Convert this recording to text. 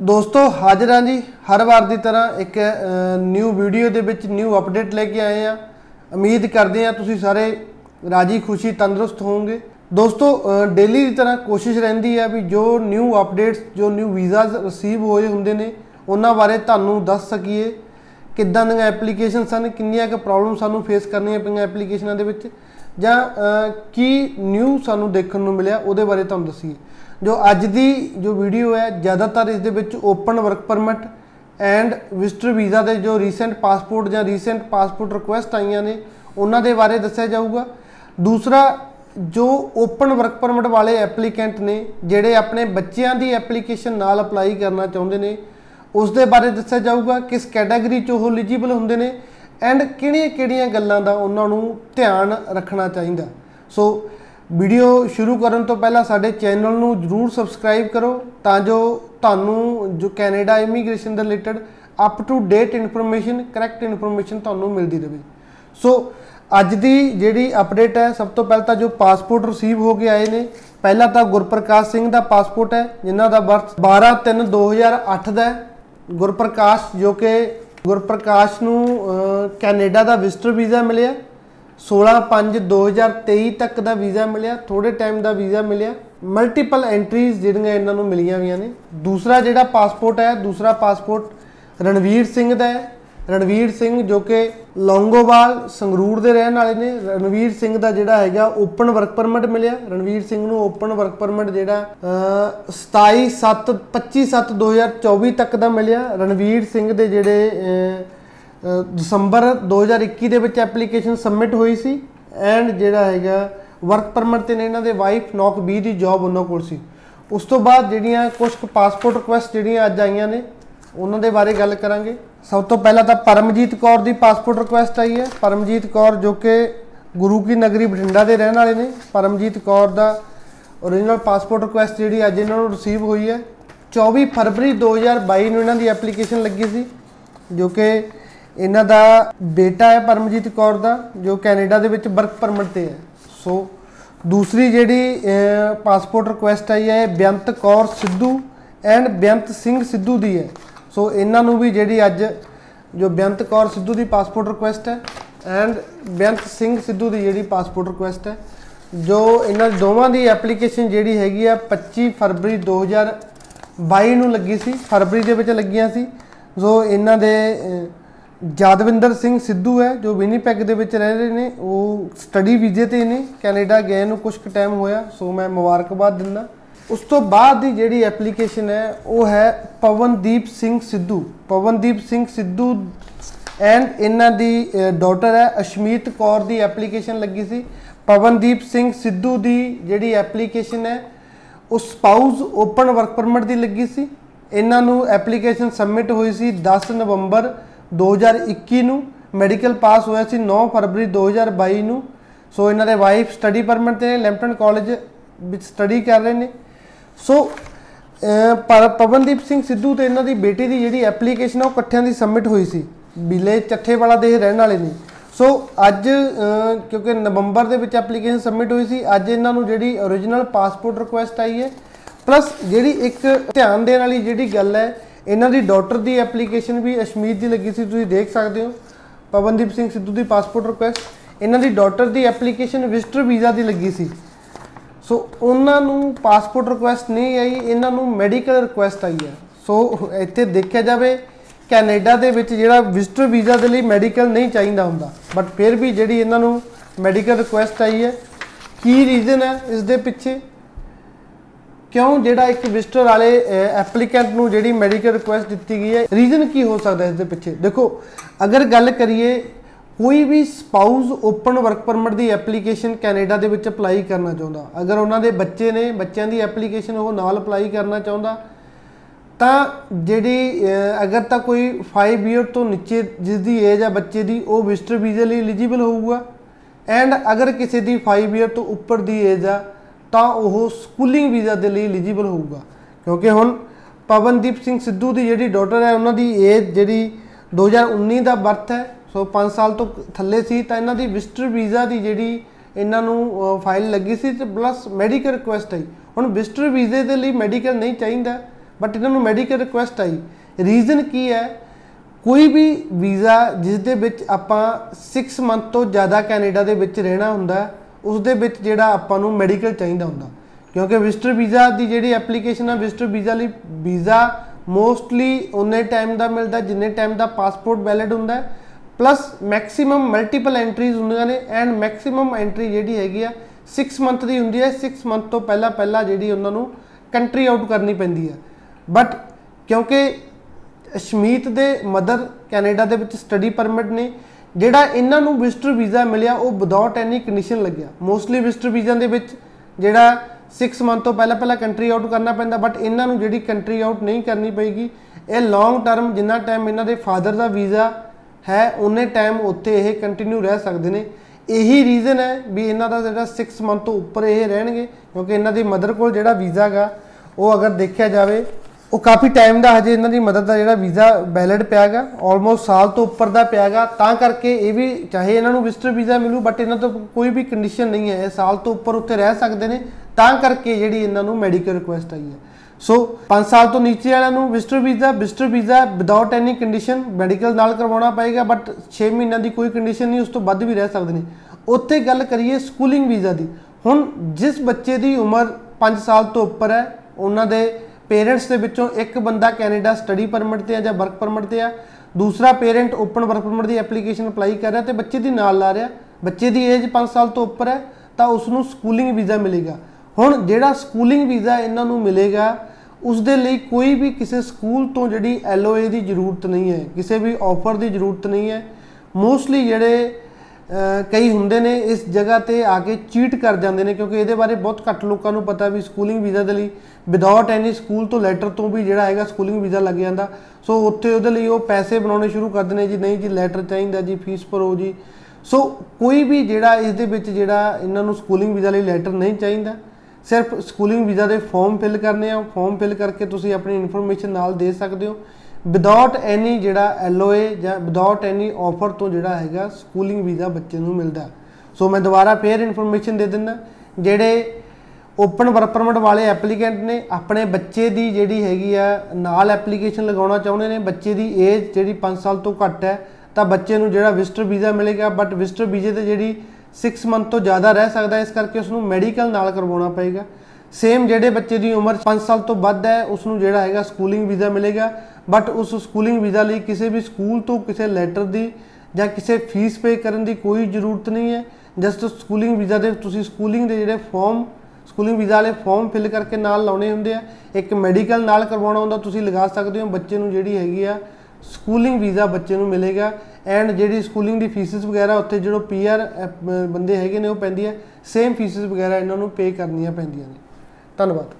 ਦੋਸਤੋ, ਹਾਜ਼ਰ ਹਾਂ ਜੀ। ਹਰ ਵਾਰ ਦੀ ਤਰ੍ਹਾਂ ਇੱਕ ਨਿਊ ਵੀਡੀਓ ਦੇ ਵਿੱਚ ਨਿਊ ਅਪਡੇਟ ਲੈ ਕੇ ਆਏ ਆ ਉਮੀਦ ਕਰਦੇ ਆ ਤੁਸੀਂ ਸਾਰੇ ਰਾਜੀ, ਖੁਸ਼ੀ, ਤੰਦਰੁਸਤ ਹੋਵੋਗੇ। ਦੋਸਤੋ ਡੇਲੀ ਦੀ ਤਰ੍ਹਾਂ ਕੋਸ਼ਿਸ਼ ਰਹਿੰਦੀ ਹੈ ਵੀ ਜੋ ਨਿਊ ਅਪਡੇਟਸ ਜੋ ਨਿਊ ਵੀਜ਼ਾਸ ਰਿਸੀਵ ਹੋਏ ਹੁੰਦੇ ਨੇ, ਉਹਨਾਂ ਬਾਰੇ ਤੁਹਾਨੂੰ ਦੱਸ ਸਕੀਏ। ਕਿੱਦਾਂ ਦੀਆਂ ਐਪਲੀਕੇਸ਼ਨ ਸਨ ਕਿੰਨੀਆਂ ਕੁ ਪ੍ਰੋਬਲਮ ਸਾਨੂੰ ਫੇਸ ਕਰਨੀਆਂ ਪਈਆਂ ਐਪਲੀਕੇਸ਼ਨਾਂ ਦੇ ਵਿੱਚ। ਜਾਂ ਅਹ, ਕੀ ਨਿਊ ਸਾਨੂੰ ਦੇਖਣ ਨੂੰ ਮਿਲਿਆ ਉਹਦੇ ਬਾਰੇ ਤੁਹਾਨੂੰ ਦੱਸੀਏ। ਜੋ ਅੱਜ ਦੀ ਜੋ ਵੀਡੀਓ ਹੈ ਜ਼ਿਆਦਾਤਰ ਇਸ ਦੇ ਵਿੱਚ open work permit and visitor visa ਦੇ ਜੋ ਰੀਸੈਂਟ ਪਾਸਪੋਰਟ ਜਾਂ ਰੀਸੈਂਟ ਪਾਸਪੋਰਟ ਰਿਕੁਐਸਟ ਆਈਆਂ ਨੇ ਉਹਨਾਂ ਦੇ ਬਾਰੇ ਦੱਸਿਆ ਜਾਊਗਾ। ਦੂਸਰਾ ਜੋ ਓਪਨ ਵਰਕ ਪਰਮਿਟ ਵਾਲੇ ਐਪਲੀਕੈਂਟ ਨੇ ਜਿਹੜੇ ਆਪਣੇ ਬੱਚਿਆਂ ਦੀ ਐਪਲੀਕੇਸ਼ਨ ਨਾਲ ਅਪਲਾਈ ਕਰਨਾ ਚਾਹੁੰਦੇ ਨੇ ਉਸ ਦੇ ਬਾਰੇ ਦੱਸਿਆ ਜਾਊਗਾ ਕਿਸ ਕੈਟਾਗਰੀ 'ਚ ਉਹ ਐਲੀਜੀਬਲ ਹੁੰਦੇ ਨੇ ਐਂਡ ਕਿਹੜੀਆਂ-ਕਿਹੜੀਆਂ ਗੱਲਾਂ ਦਾ ਉਹਨਾਂ ਨੂੰ ਧਿਆਨ ਰੱਖਣਾ ਚਾਹੀਦਾ। ਸੋ ਵੀਡੀਓ ਸ਼ੁਰੂ ਕਰਨ ਤੋਂ ਪਹਿਲਾਂ ਸਾਡੇ ਚੈਨਲ ਨੂੰ ਜਰੂਰ ਸਬਸਕ੍ਰਾਈਬ ਕਰੋ ਤਾਂ ਜੋ ਤੁਹਾਨੂੰ ਜੋ ਕੈਨੇਡਾ ਇਮੀਗ੍ਰੇਸ਼ਨ ਦੇ related up to date information correct information ਤੁਹਾਨੂੰ ਮਿਲਦੀ ਰਹੇ ਸੋ ਅੱਜ ਦੀ ਜਿਹੜੀ ਅਪਡੇਟ ਹੈ, ਸਭ ਤੋਂ ਪਹਿਲਾਂ ਤਾਂ ਜੋ ਪਾਸਪੋਰਟ ਰਿਸੀਵ ਹੋ ਕੇ ਆਏ ਨੇ, ਪਹਿਲਾ ਤਾਂ ਗੁਰਪ੍ਰਕਾਸ਼ ਸਿੰਘ ਦਾ ਪਾਸਪੋਰਟ ਹੈ, ਜਿਨ੍ਹਾਂ ਦਾ ਬਰਥ 12/3/2008 ਦਾ ਹੈ। ਗੁਰਪ੍ਰਕਾਸ਼ ਜੋ ਕਿ ਗੁਰਪ੍ਰਕਾਸ਼ ਨੂੰ ਅਹ, ਕੈਨੇਡਾ ਦਾ ਵਿਜ਼ਟਰ ਵੀਜ਼ਾ ਮਿਲਿਆ। 16/5/2023 ਤੱਕ ਦਾ ਵੀਜ਼ਾ ਮਿਲਿਆ। ਥੋੜੇ ਟਾਈਮ ਦਾ ਵੀਜ਼ਾ ਮਿਲਿਆ। ਮਲਟੀਪਲ ਐਂਟਰੀਜ਼ ਜਿਹੜੀਆਂ ਇਹਨਾਂ ਨੂੰ ਮਿਲੀਆਂ ਵੀਆਂ ਨੇ। ਦੂਸਰਾ ਜਿਹੜਾ ਪਾਸਪੋਰਟ ਹੈ ਦੂਸਰਾ ਪਾਸਪੋਰਟ ਰਣਵੀਰ ਸਿੰਘ ਦਾ ਹੈ। ਰਣਵੀਰ ਸਿੰਘ ਜੋ ਕਿ ਲੌਂਗੋਵਾਲ ਸੰਗਰੂਰ ਦੇ ਰਹਿਣ ਵਾਲੇ ਨੇ। ਰਣਵੀਰ ਸਿੰਘ ਦਾ ਜਿਹੜਾ ਹੈਗਾ ਓਪਨ ਵਰਕ ਪਰਮਿਟ ਮਿਲਿਆ। ਰਣਵੀਰ ਸਿੰਘ ਨੂੰ ਓਪਨ ਵਰਕ ਪਰਮਿਟ ਜਿਹੜਾ ਅਹ, 27 7 25 7 2024 ਤੱਕ ਦਾ ਮਿਲਿਆ। ਰਣਵੀਰ ਸਿੰਘ ਦੇ ਜਿਹੜੇ ਅਹ, ਅਹ, ਦਸੰਬਰ 2021 ਦੇ ਵਿੱਚ ਐਪਲੀਕੇਸ਼ਨ ਸਬਮਿਟ ਹੋਈ ਸੀ। ਐਂਡ ਜਿਹੜਾ ਹੈਗਾ ਵਰਕ ਪਰਮਿਟ ਤੇ ਨੇ ਇਹਨਾਂ ਦੇ ਵਾਈਫ ਨੌਕ 20 ਦੀ ਜੌਬ ਉਹਨਾਂ ਕੋਲ ਸੀ। ਉਸ ਤੋਂ ਬਾਅਦ ਜਿਹੜੀਆਂ ਕੁਝ ਪਾਸਪੋਰਟ ਰਿਕੁਐਸਟ ਜਿਹੜੀਆਂ ਅੱਜ ਆਈਆਂ ਨੇ ਉਹਨਾਂ ਦੇ ਬਾਰੇ ਗੱਲ ਕਰਾਂਗੇ। ਸਭ ਤੋਂ ਪਹਿਲਾਂ ਤਾਂ ਪਰਮਜੀਤ ਕੌਰ ਦੀ ਪਾਸਪੋਰਟ ਰਿਕੁਐਸਟ ਆਈ ਹੈ। ਪਰਮਜੀਤ ਕੌਰ ਜੋ ਕਿ ਗੁਰੂ ਕੀ ਨਗਰੀ ਬਠਿੰਡਾ ਦੇ ਰਹਿਣ ਵਾਲੇ ਨੇ, ਪਰਮਜੀਤ ਕੌਰ ਦਾ ਓਰੀਜਨਲ ਪਾਸਪੋਰਟ ਰਿਕੁਐਸਟ ਜਿਹੜੀ ਅੱਜ ਇਹਨਾਂ ਨੂੰ ਰਿਸੀਵ ਹੋਈ ਹੈ। 24 ਫਰਵਰੀ 2022 ਨੂੰ ਇਹਨਾਂ ਦੀ ਐਪਲੀਕੇਸ਼ਨ ਲੱਗੀ ਸੀ, ਜੋ ਕਿ ਇਹਨਾਂ ਦਾ ਬੇਟਾ ਹੈ ਪਰਮਜੀਤ ਕੌਰ ਦਾ, ਜੋ ਕੈਨੇਡਾ ਦੇ ਵਿੱਚ ਵਰਕ ਪਰਮਿਟ ਤੇ ਹੈ। ਸੋ ਦੂਸਰੀ ਜਿਹੜੀ ਪਾਸਪੋਰਟ ਰਿਕੁਐਸਟ ਆਈ ਹੈ, ਇਹ ਬੇਅੰਤ ਕੌਰ ਸਿੱਧੂ ਐਂਡ ਬੇਅੰਤ ਸਿੰਘ ਸਿੱਧੂ ਦੀ ਹੈ। ਸੋ ਇਹਨਾਂ ਨੂੰ ਵੀ ਜਿਹੜੀ ਅੱਜ ਜੋ ਬੇਅੰਤ ਕੌਰ ਸਿੱਧੂ ਦੀ ਪਾਸਪੋਰਟ ਰਿਕੁਐਸਟ ਹੈ ਐਂਡ ਬੇਅੰਤ ਸਿੰਘ ਸਿੱਧੂ ਦੀ ਜਿਹੜੀ ਪਾਸਪੋਰਟ ਰਿਕੁਐਸਟ ਹੈ ਜੋ ਇਹਨਾਂ ਦੋਵਾਂ ਦੀ ਐਪਲੀਕੇਸ਼ਨ ਜਿਹੜੀ ਹੈਗੀ ਆ 25 ਫਰਵਰੀ 2022 ਨੂੰ ਲੱਗੀ ਸੀ ਫਰਵਰੀ ਦੇ ਵਿੱਚ ਲੱਗੀਆਂ ਸੀ। ਸੋ ਇਹਨਾਂ ਦੇ ਅਹ, ਜਾਦਵਿੰਦਰ ਸਿੰਘ ਸਿੱਧੂ ਹੈ ਜੋ ਵਿਨੀਪੈਗ ਦੇ ਵਿੱਚ ਰਹਿ ਰਹੇ ਨੇ ਉਹ ਸਟੱਡੀ ਵੀਜ਼ੇ ਤੇ ਨੇ ਕੈਨੇਡਾ ਗਏ ਨੂੰ ਕੁਝ ਕੁ ਟਾਈਮ ਹੋਇਆ। ਸੋ ਮੈਂ ਮੁਬਾਰਕਬਾਦ ਦਿੰਦਾ। ਉਸ ਤੋਂ ਬਾਅਦ ਦੀ ਜਿਹੜੀ ਐਪਲੀਕੇਸ਼ਨ ਹੈ, ਉਹ ਹੈ ਪਵਨਦੀਪ ਸਿੰਘ ਸਿੱਧੂ। ਪਵਨਦੀਪ ਸਿੰਘ ਸਿੱਧੂ ਐਂਡ ਇਹਨਾਂ ਦੀ ਡਾਟਰ ਹੈ, ਅਸ਼ਮੀਤ ਕੌਰ ਦੀ ਐਪਲੀਕੇਸ਼ਨ ਲੱਗੀ ਸੀ। ਪਵਨਦੀਪ ਸਿੰਘ ਸਿੱਧੂ ਦੀ ਜਿਹੜੀ ਐਪਲੀਕੇਸ਼ਨ ਹੈ, ਉਹ ਸਪਾਊਸ ਓਪਨ ਵਰਕ ਪਰਮਿਟ ਦੀ ਲੱਗੀ ਸੀ। ਇਹਨਾਂ ਨੂੰ ਐਪਲੀਕੇਸ਼ਨ ਸਬਮਿਟ ਹੋਈ ਸੀ 10 ਨਵੰਬਰ 2021 ਨੂੰ। ਮੈਡੀਕਲ ਪਾਸ ਹੋਇਆ ਸੀ 9 ਫਰਵਰੀ 2022 ਨੂੰ। ਸੋ ਇਹਨਾਂ ਦੇ ਵਾਈਫ ਸਟੱਡੀ ਪਰਮਿਟ ਤੇ ਲੈਂਪਟਨ ਕਾਲਜ ਵਿੱਚ ਸਟੱਡੀ ਕਰ ਰਹੇ ਨੇ। ਸੋ ਅਹ, ਪਰ ਪਵਨਦੀਪ ਸਿੰਘ ਸਿੱਧੂ ਤੇ ਇਹਨਾਂ ਦੀ ਬੇਟੀ ਦੀ ਜਿਹੜੀ ਐਪਲੀਕੇਸ਼ਨ ਆ ਉਹ ਇਕੱਠਿਆਂ ਦੀ ਸਬਮਿਟ ਹੋਈ ਸੀ। ਬਿਲੇ ਚੱਠੇਵਾਲਾ ਦੇ ਇਹ ਰਹਿਣ ਵਾਲੇ ਨੇ। ਸੋ ਅੱਜ ਅਹ, ਕਿਉਂਕਿ ਨਵੰਬਰ ਦੇ ਵਿੱਚ ਐਪਲੀਕੇਸ਼ਨ ਸਬਮਿਟ ਹੋਈ ਸੀ ਅੱਜ ਇਹਨਾਂ ਨੂੰ ਜਿਹੜੀ origignal ਪਾਸਪੋਰਟ ਰਿਕੁਐਸਟ ਆਈ ਹੈ। ਪਲੱਸ ਜਿਹੜੀ ਇੱਕ ਧਿਆਨ ਦੇਣ ਵਾਲੀ ਜਿਹੜੀ ਗੱਲ ਹੈ ਇਹਨਾਂ ਦੀ ਡਾਟਰ ਦੀ ਐਪਲੀਕੇਸ਼ਨ ਵੀ ਅਸ਼ਮੀਤ ਦੀ ਲੱਗੀ ਸੀ ਤੁਸੀਂ ਦੇਖ ਸਕਦੇ ਹੋ। ਪਵਨਦੀਪ ਸਿੰਘ ਸਿੱਧੂ ਦੀ ਪਾਸਪੋਰਟ ਰਿਕੁਐਸਟ ਇਹਨਾਂ ਦੀ ਡਾਟਰ ਦੀ ਐਪਲੀਕੇਸ਼ਨ ਵਿਜ਼ਟਰ ਵੀਜ਼ਾ ਦੀ ਲੱਗੀ ਸੀ। ਸੋ ਉਹਨਾਂ ਨੂੰ ਪਾਸਪੋਰਟ ਰਿਕੁਐਸਟ ਨਹੀਂ ਆਈ, ਇਹਨਾਂ ਨੂੰ ਮੈਡੀਕਲ ਰਿਕੁਐਸਟ ਆਈ ਹੈ। ਸੋ ਇੱਥੇ ਦੇਖਿਆ ਜਾਵੇ, ਕੈਨੇਡਾ ਦੇ ਵਿੱਚ ਜਿਹੜਾ ਵਿਜ਼ਟਰ ਵੀਜ਼ਾ ਦੇ ਲਈ ਮੈਡੀਕਲ ਨਹੀਂ ਚਾਹੀਦਾ ਹੁੰਦਾ। ਬਟ ਫਿਰ ਵੀ ਜਿਹੜੀ ਇਹਨਾਂ ਨੂੰ ਮੈਡੀਕਲ ਰਿਕੁਐਸਟ ਆਈ ਹੈ, ਕੀ ਰੀਜ਼ਨ ਹੈ ਇਸ ਦੇ ਪਿੱਛੇ? ਕਿਉਂ ਜਿਹੜਾ ਇੱਕ ਵਿਜ਼ਟਰ ਵਾਲੇ ਐਪਲੀਕੈਂਟ ਨੂੰ ਜਿਹੜੀ ਮੈਡੀਕਲ ਰਿਕੁਐਸਟ ਦਿੱਤੀ ਗਈ ਹੈ ਰੀਜ਼ਨ ਕੀ ਹੋ ਸਕਦਾ ਇਸ ਦੇ ਪਿੱਛੇ? ਦੇਖੋ, ਅਗਰ ਗੱਲ ਕਰੀਏ ਕੋਈ ਵੀ ਸਪਾਊਸ ਓਪਨ ਵਰਕ ਪਰਮਿਟ ਦੀ ਐਪਲੀਕੇਸ਼ਨ ਕੈਨੇਡਾ ਦੇ ਵਿੱਚ ਅਪਲਾਈ ਕਰਨਾ ਚਾਹੁੰਦਾ ਅਗਰ ਉਹਨਾਂ ਦੇ ਬੱਚੇ ਨੇ ਬੱਚਿਆਂ ਦੀ ਐਪਲੀਕੇਸ਼ਨ ਉਹ ਨਾਲ ਅਪਲਾਈ ਕਰਨਾ ਚਾਹੁੰਦਾ ਤਾਂ ਜਿਹੜੀ ਅਹ, ਅਗਰ ਤਾਂ ਕੋਈ 5 ਇਅਰ ਤੋਂ ਨੀਚੇ ਜਿਸ ਦੀ ਏਜ ਹੈ ਬੱਚੇ ਦੀ ਉਹ ਵਿਜ਼ਟਰ ਵੀਜ਼ੇ ਲਈ ਐਲੀਜੀਬਲ ਹੋਊਗਾ। ਐਂਡ ਅਗਰ ਕਿਸੇ ਦੀ 5 ਇਅਰ ਤੋਂ ਉੱਪਰ ਦੀ ਏਜ ਆ ਤਾਂ ਉਹ ਸਕੂਲਿੰਗ ਵੀਜ਼ਾ ਦੇ ਲਈ ਐਲੀਜੀਬਲ ਹੋਊਗਾ। ਕਿਉਂਕਿ ਹੁਣ ਪਵਨਦੀਪ ਸਿੰਘ ਸਿੱਧੂ ਦੀ ਜਿਹੜੀ ਡਾਟਰ ਹੈ ਉਹਨਾਂ ਦੀ ਏਜ ਜਿਹੜੀ 2019 ਦਾ ਬਰਥ ਹੈ ਸੋ 5 ਸਾਲ ਤੋਂ ਥੱਲੇ ਸੀ ਤਾਂ ਇਹਨਾਂ ਦੀ ਵਿਜ਼ਟਰ ਵੀਜ਼ਾ ਦੀ ਜਿਹੜੀ ਇਹਨਾਂ ਨੂੰ ਫਾਈਲ ਲੱਗੀ ਸੀ ਤੇ ਪਲੱਸ ਮੈਡੀਕਲ ਰਿਕੁਐਸਟ ਆਈ। ਹੁਣ ਵਿਜ਼ਟਰ ਵੀਜ਼ੇ ਦੇ ਲਈ ਮੈਡੀਕਲ ਨਹੀਂ ਚਾਹੀਦਾ ਬਟ ਇਹਨਾਂ ਨੂੰ ਮੈਡੀਕਲ ਰਿਕੁਐਸਟ ਆਈ। ਰੀਜ਼ਨ ਕੀ ਹੈ? ਕੋਈ ਵੀ ਵੀਜ਼ਾ ਜਿਸ ਦੇ ਵਿੱਚ ਆਪਾਂ 6 ਮੰਥ ਤੋਂ ਜ਼ਿਆਦਾ ਕੈਨੇਡਾ ਦੇ ਵਿੱਚ ਰਹਿਣਾ ਹੁੰਦਾ ਹੈ, ਉਸ ਦੇ ਵਿੱਚ ਜਿਹੜਾ ਆਪਾਂ ਨੂੰ ਮੈਡੀਕਲ ਚਾਹੀਦਾ ਹੁੰਦਾ। ਕਿਉਂਕਿ ਵਿਜ਼ਟਰ ਵੀਜ਼ਾ ਦੀ ਜਿਹੜੀ ਐਪਲੀਕੇਸ਼ਨ ਹੈ ਵਿਜ਼ਟਰ ਵੀਜ਼ਾ ਲਈ ਵੀਜ਼ਾ ਮੋਸਟਲੀ ਉਨੇ ਟਾਈਮ ਦਾ ਮਿਲਦਾ ਜਿੰਨੇ ਟਾਈਮ ਦਾ ਪਾਸਪੋਰਟ ਵੈਲਿਡ ਹੁੰਦਾ ਹੈ ਪਲੱਸ ਮੈਕਸਿਮਮ ਮਲਟੀਪਲ ਐਂਟਰੀਜ਼ ਹੁੰਦੀਆਂ ਨੇ ਐਂਡ ਮੈਕਸਿਮਮ ਐਂਟਰੀ ਜਿਹੜੀ ਹੈਗੀ ਆ 6 ਮੰਥ ਦੀ ਹੁੰਦੀ ਹੈ 6 ਮੰਥ ਤੋਂ ਪਹਿਲਾਂ ਪਹਿਲਾਂ ਜਿਹੜੀ ਉਹਨਾਂ ਨੂੰ ਕੰਟਰੀ ਆਊਟ ਕਰਨੀ ਪੈਂਦੀ ਹੈ ਬਟ ਕਿਉਂਕਿ ਸ਼ਮੀਤ ਦੇ ਮਦਰ ਕੈਨੇਡਾ ਦੇ ਵਿੱਚ ਸਟੱਡੀ ਪਰਮਿਟ ਨੇ, ਜਿਹੜਾ ਇਹਨਾਂ ਨੂੰ ਵਿਜ਼ਟਰ ਵੀਜ਼ਾ ਮਿਲਿਆ, ਉਹ ਵਿਦਆਊਟ ਐਨੀ ਕੰਡੀਸ਼ਨ ਲੱਗਿਆ। ਮੋਸਟਲੀ ਵਿਜ਼ਟਰ ਵੀਜ਼ਾ ਦੇ ਵਿੱਚ ਜਿਹੜਾ 6 ਮੰਥ ਤੋਂ ਪਹਿਲਾਂ ਪਹਿਲਾਂ ਕੰਟਰੀ ਆਊਟ ਕਰਨਾ ਪੈਂਦਾ ਬਟ ਇਹਨਾਂ ਨੂੰ ਜਿਹੜੀ ਕੰਟਰੀ ਆਊਟ ਨਹੀਂ ਕਰਨੀ ਪਏਗੀ, ਇਹ ਲੌਂਗ ਟਰਮ ਜਿੰਨਾ ਟਾਈਮ ਇਹਨਾਂ ਦੇ ਫਾਦਰ ਦਾ ਵੀਜ਼ਾ ਹੈ ਉਹਨੇ ਟਾਈਮ ਉੱਥੇ ਇਹ ਕੰਟੀਨਿਊ ਰਹਿ ਸਕਦੇ ਨੇ। ਇਹੀ ਰੀਜ਼ਨ ਹੈ ਵੀ ਇਹਨਾਂ ਦਾ ਜਿਹੜਾ 6 ਮੰਥ ਤੋਂ ਉੱਪਰ ਇਹ ਰਹਿਣਗੇ, ਕਿਉਂਕਿ ਇਹਨਾਂ ਦੀ ਮਦਰ ਕੋਲ ਜਿਹੜਾ ਵੀਜ਼ਾ ਹੈਗਾ ਉਹ ਅਗਰ ਦੇਖਿਆ ਜਾਵੇ, ਉਹ ਕਾਫੀ ਟਾਈਮ ਦਾ ਹਜੇ ਇਹਨਾਂ ਦੀ ਮਦਦ ਦਾ ਜਿਹੜਾ ਵੀਜ਼ਾ ਵੈਲਿਡ ਪਿਆਗਾ ਆਲਮੋਸਟ ਸਾਲ ਤੋਂ ਉੱਪਰ ਦਾ ਪਿਆਗਾ ਤਾਂ ਕਰਕੇ ਇਹ ਵੀ ਚਾਹੇ ਇਹਨਾਂ ਨੂੰ ਵਿਜ਼ਟਰ ਵੀਜ਼ਾ ਮਿਲੂ ਬਟ ਇਹਨਾਂ ਤੋਂ ਕੋਈ ਵੀ ਕੰਡੀਸ਼ਨ ਨਹੀਂ ਹੈ, ਇਹ ਸਾਲ ਤੋਂ ਉੱਪਰ ਉੱਥੇ ਰਹਿ ਸਕਦੇ ਨੇ, ਤਾਂ ਕਰਕੇ ਜਿਹੜੀ ਇਹਨਾਂ ਨੂੰ ਮੈਡੀਕਲ ਰਿਕੁਐਸਟ ਆਈ ਹੈ। ਸੋ 5 ਸਾਲ ਤੋਂ ਨੀਚੇ ਵਾਲਿਆਂ ਨੂੰ visitor visa visitor visa without any condition medical ਨਾਲ ਕਰਵਾਉਣਾ ਪਏਗਾ ਬਟ 6 ਮਹੀਨਿਆਂ ਦੀ ਕੋਈ ਕੰਡੀਸ਼ਨ ਨਹੀਂ, ਉਸ ਤੋਂ ਵੱਧ ਵੀ ਰਹਿ ਸਕਦੇ ਨੇ। ਉੱਥੇ ਗੱਲ ਕਰੀਏ ਸਕੂਲਿੰਗ ਵੀਜ਼ਾ ਦੀ। ਹੁਣ ਜਿਸ ਬੱਚੇ ਦੀ ਉਮਰ 5 ਸਾਲ ਤੋਂ ਉੱਪਰ ਹੈ, ਉਹਨਾਂ ਦੇ ਪੇਰੈਂਟਸ ਦੇ ਵਿੱਚੋਂ ਇੱਕ ਬੰਦਾ ਕੈਨੇਡਾ ਸਟੱਡੀ ਪਰਮਿਟ ਤੇ ਆ ਜਾਂ ਵਰਕ ਪਰਮਿਟ ਤੇ ਆ, ਦੂਸਰਾ ਪੇਰੈਂਟ ਓਪਨ ਵਰਕ ਪਰਮਿਟ ਦੀ ਐਪਲੀਕੇਸ਼ਨ ਅਪਲਾਈ ਕਰ ਰਿਹਾ ਤੇ ਬੱਚੇ ਦੀ ਨਾਲ ਲਾ ਰਿਹਾ। ਬੱਚੇ ਦੀ ਏਜ 5 ਸਾਲ ਤੋਂ ਉੱਪਰ ਹੈ, ਤਾਂ ਉਸ ਨੂੰ ਸਕੂਲਿੰਗ ਵੀਜ਼ਾ ਮਿਲੇਗਾ। ਹੁਣ ਜਿਹੜਾ ਸਕੂਲਿੰਗ ਵੀਜ਼ਾ ਇਹਨਾਂ ਨੂੰ ਮਿਲੇਗਾ ਉਸ ਦੇ ਲਈ ਕੋਈ ਵੀ ਕਿਸੇ ਸਕੂਲ ਤੋਂ ਜਿਹੜੀ ਐਲਓਏ ਦੀ ਜ਼ਰੂਰਤ ਨਹੀਂ ਹੈ ਕਿਸੇ ਵੀ ਆਫਰ ਦੀ ਜ਼ਰੂਰਤ ਨਹੀਂ ਹੈ। ਮੋਸਟਲੀ ਜਿਹੜੇ ਅਹ, ਕਈ ਹੁੰਦੇ ਨੇ ਇਸ ਜਗ੍ਹਾ ਤੇ ਆ ਕੇ ਚੀਟ ਕਰ ਜਾਂਦੇ ਨੇ ਕਿਉਂਕਿ ਇਹਦੇ ਬਾਰੇ ਬਹੁਤ ਘੱਟ ਲੋਕਾਂ ਨੂੰ ਪਤਾ ਵੀ ਸਕੂਲਿੰਗ ਵੀਜ਼ਾ ਦੇ ਲਈ ਵਿਦਆਊਟ ਐਨੀ ਸਕੂਲ ਤੋਂ ਲੈਟਰ ਤੋਂ ਵੀ ਜਿਹੜਾ ਹੈਗਾ ਸਕੂਲਿੰਗ ਵੀਜ਼ਾ ਲੱਗ ਜਾਂਦਾ। ਸੋ ਉੱਥੇ ਉਹਦੇ ਲਈ ਉਹ ਪੈਸੇ ਬਣਾਉਣੇ ਸ਼ੁਰੂ ਕਰ ਦਿੰਦੇ ਜੀ ਨਹੀਂ ਜੀ ਲੈਟਰ ਚਾਹੀਦਾ ਜੀ ਫੀਸ ਭਰੋ ਜੀ। ਸੋ ਕੋਈ ਵੀ ਜਿਹੜਾ ਇਸ ਦੇ ਵਿੱਚ ਜਿਹੜਾ ਇਹਨਾਂ ਨੂੰ ਸਕੂਲਿੰਗ ਵੀਜ਼ਾ ਲਈ ਲੈਟਰ ਨਹੀਂ ਚਾਹੀਦਾ। ਸਿਰਫ ਸਕੂਲਿੰਗ ਵੀਜ਼ਾ ਦੇ ਫਾਰਮ ਫਿਲ ਕਰਨੇ ਆ ਫਾਰਮ ਫਿਲ ਕਰਕੇ ਤੁਸੀਂ ਆਪਣੀ ਇਨਫੋਰਮੇਸ਼ਨ ਨਾਲ ਦੇ ਸਕਦੇ ਹੋ। ਵਿਦਆਊਟ ਐਨੀ ਜਿਹੜਾ ਐਲਓਏ ਜਾਂ ਵਿਦਆਊਟ ਐਨੀ ਆਫਰ ਤੋਂ ਜਿਹੜਾ ਹੈਗਾ ਸਕੂਲਿੰਗ ਵੀਜ਼ਾ ਬੱਚੇ ਨੂੰ ਮਿਲਦਾ। ਸੋ ਮੈਂ ਦੁਬਾਰਾ ਫੇਰ ਇਨਫੋਰਮੇਸ਼ਨ ਦੇ ਦਿੰਦਾ, ਜਿਹੜੇ ਓਪਨ ਵਰਕ ਪਰਮਿਟ ਵਾਲੇ ਐਪਲੀਕੈਂਟ ਨੇ, ਆਪਣੇ ਬੱਚੇ ਦੀ ਜਿਹੜੀ ਹੈਗੀ ਆ, ਨਾਲ ਐਪਲੀਕੇਸ਼ਨ ਲਗਾਉਣਾ ਚਾਹੁੰਦੇ ਨੇ, ਬੱਚੇ ਦੀ ਏਜ ਜਿਹੜੀ 5 ਸਾਲ ਤੋਂ ਘੱਟ ਹੈ, ਤਾਂ ਬੱਚੇ ਨੂੰ ਜਿਹੜਾ ਵਿਜ਼ਟਰ ਵੀਜ਼ਾ ਮਿਲੇਗਾ ਬਟ ਵਿਜ਼ਟਰ ਵੀਜ਼ੇ ਤੇ ਜਿਹੜੀ 6 ਮੰਥ ਤੋਂ ਜ਼ਿਆਦਾ ਰਹਿ ਸਕਦਾ ਹੈ, ਇਸ ਕਰਕੇ ਉਸ ਨੂੰ ਮੈਡੀਕਲ ਨਾਲ ਕਰਵਾਉਣਾ ਪਏਗਾ। ਸੇਮ ਜਿਹੜੇ ਬੱਚੇ ਦੀ ਉਮਰ 5 ਸਾਲ ਤੋਂ ਵੱਧ ਹੈ ਉਸ ਨੂੰ ਜਿਹੜਾ ਹੈਗਾ ਸਕੂਲਿੰਗ ਵੀਜ਼ਾ ਮਿਲੇਗਾ। ਬਟ ਉਸ ਸਕੂਲਿੰਗ ਵੀਜ਼ਾ ਲਈ ਕਿਸੇ ਵੀ ਸਕੂਲ ਤੋਂ ਕਿਸੇ ਲੈਟਰ ਦੀ ਜਾਂ ਕਿਸੇ ਫੀਸ ਪੇ ਕਰਨ ਦੀ ਕੋਈ ਜ਼ਰੂਰਤ ਨਹੀਂ ਹੈ। ਜਸਟ ਸਕੂਲਿੰਗ ਵੀਜ਼ਾ ਦੇ ਤੁਸੀਂ ਸਕੂਲਿੰਗ ਦੇ ਜਿਹੜੇ ਫਾਰਮ ਸਕੂਲਿੰਗ ਵੀਜ਼ਾ ਵਾਲੇ ਫਾਰਮ ਫਿਲ ਕਰਕੇ ਨਾਲ ਲਾਉਣੇ ਹੁੰਦੇ ਆ। ਇੱਕ ਮੈਡੀਕਲ ਨਾਲ ਕਰਵਾਉਣਾ ਹੁੰਦਾ ਤੁਸੀਂ ਲਗਾ ਸਕਦੇ ਹੋ ਬੱਚੇ ਨੂੰ ਜਿਹੜੀ ਹੈਗੀ ਆ ਸਕੂਲਿੰਗ ਵੀਜ਼ਾ ਬੱਚੇ ਨੂੰ ਮਿਲੇਗਾ। ਐਂਡ ਜਿਹੜੀ ਸਕੂਲਿੰਗ ਦੀ ਫੀਸਿਸ ਵਗੈਰਾ ਉੱਥੇ ਜਿਹੜੋ ਪੀਆਰ ਬੰਦੇ ਹੈਗੇ ਨੇ, ਉਹ ਪੈਂਦੀ ਹੈ। ਸੇਮ ਫੀਸਿਸ ਵਗੈਰਾ ਇਹਨਾਂ ਨੂੰ ਪੇ ਕਰਨੀਆਂ ਪੈਂਦੀਆਂ ਨੇ। ਧੰਨਵਾਦ।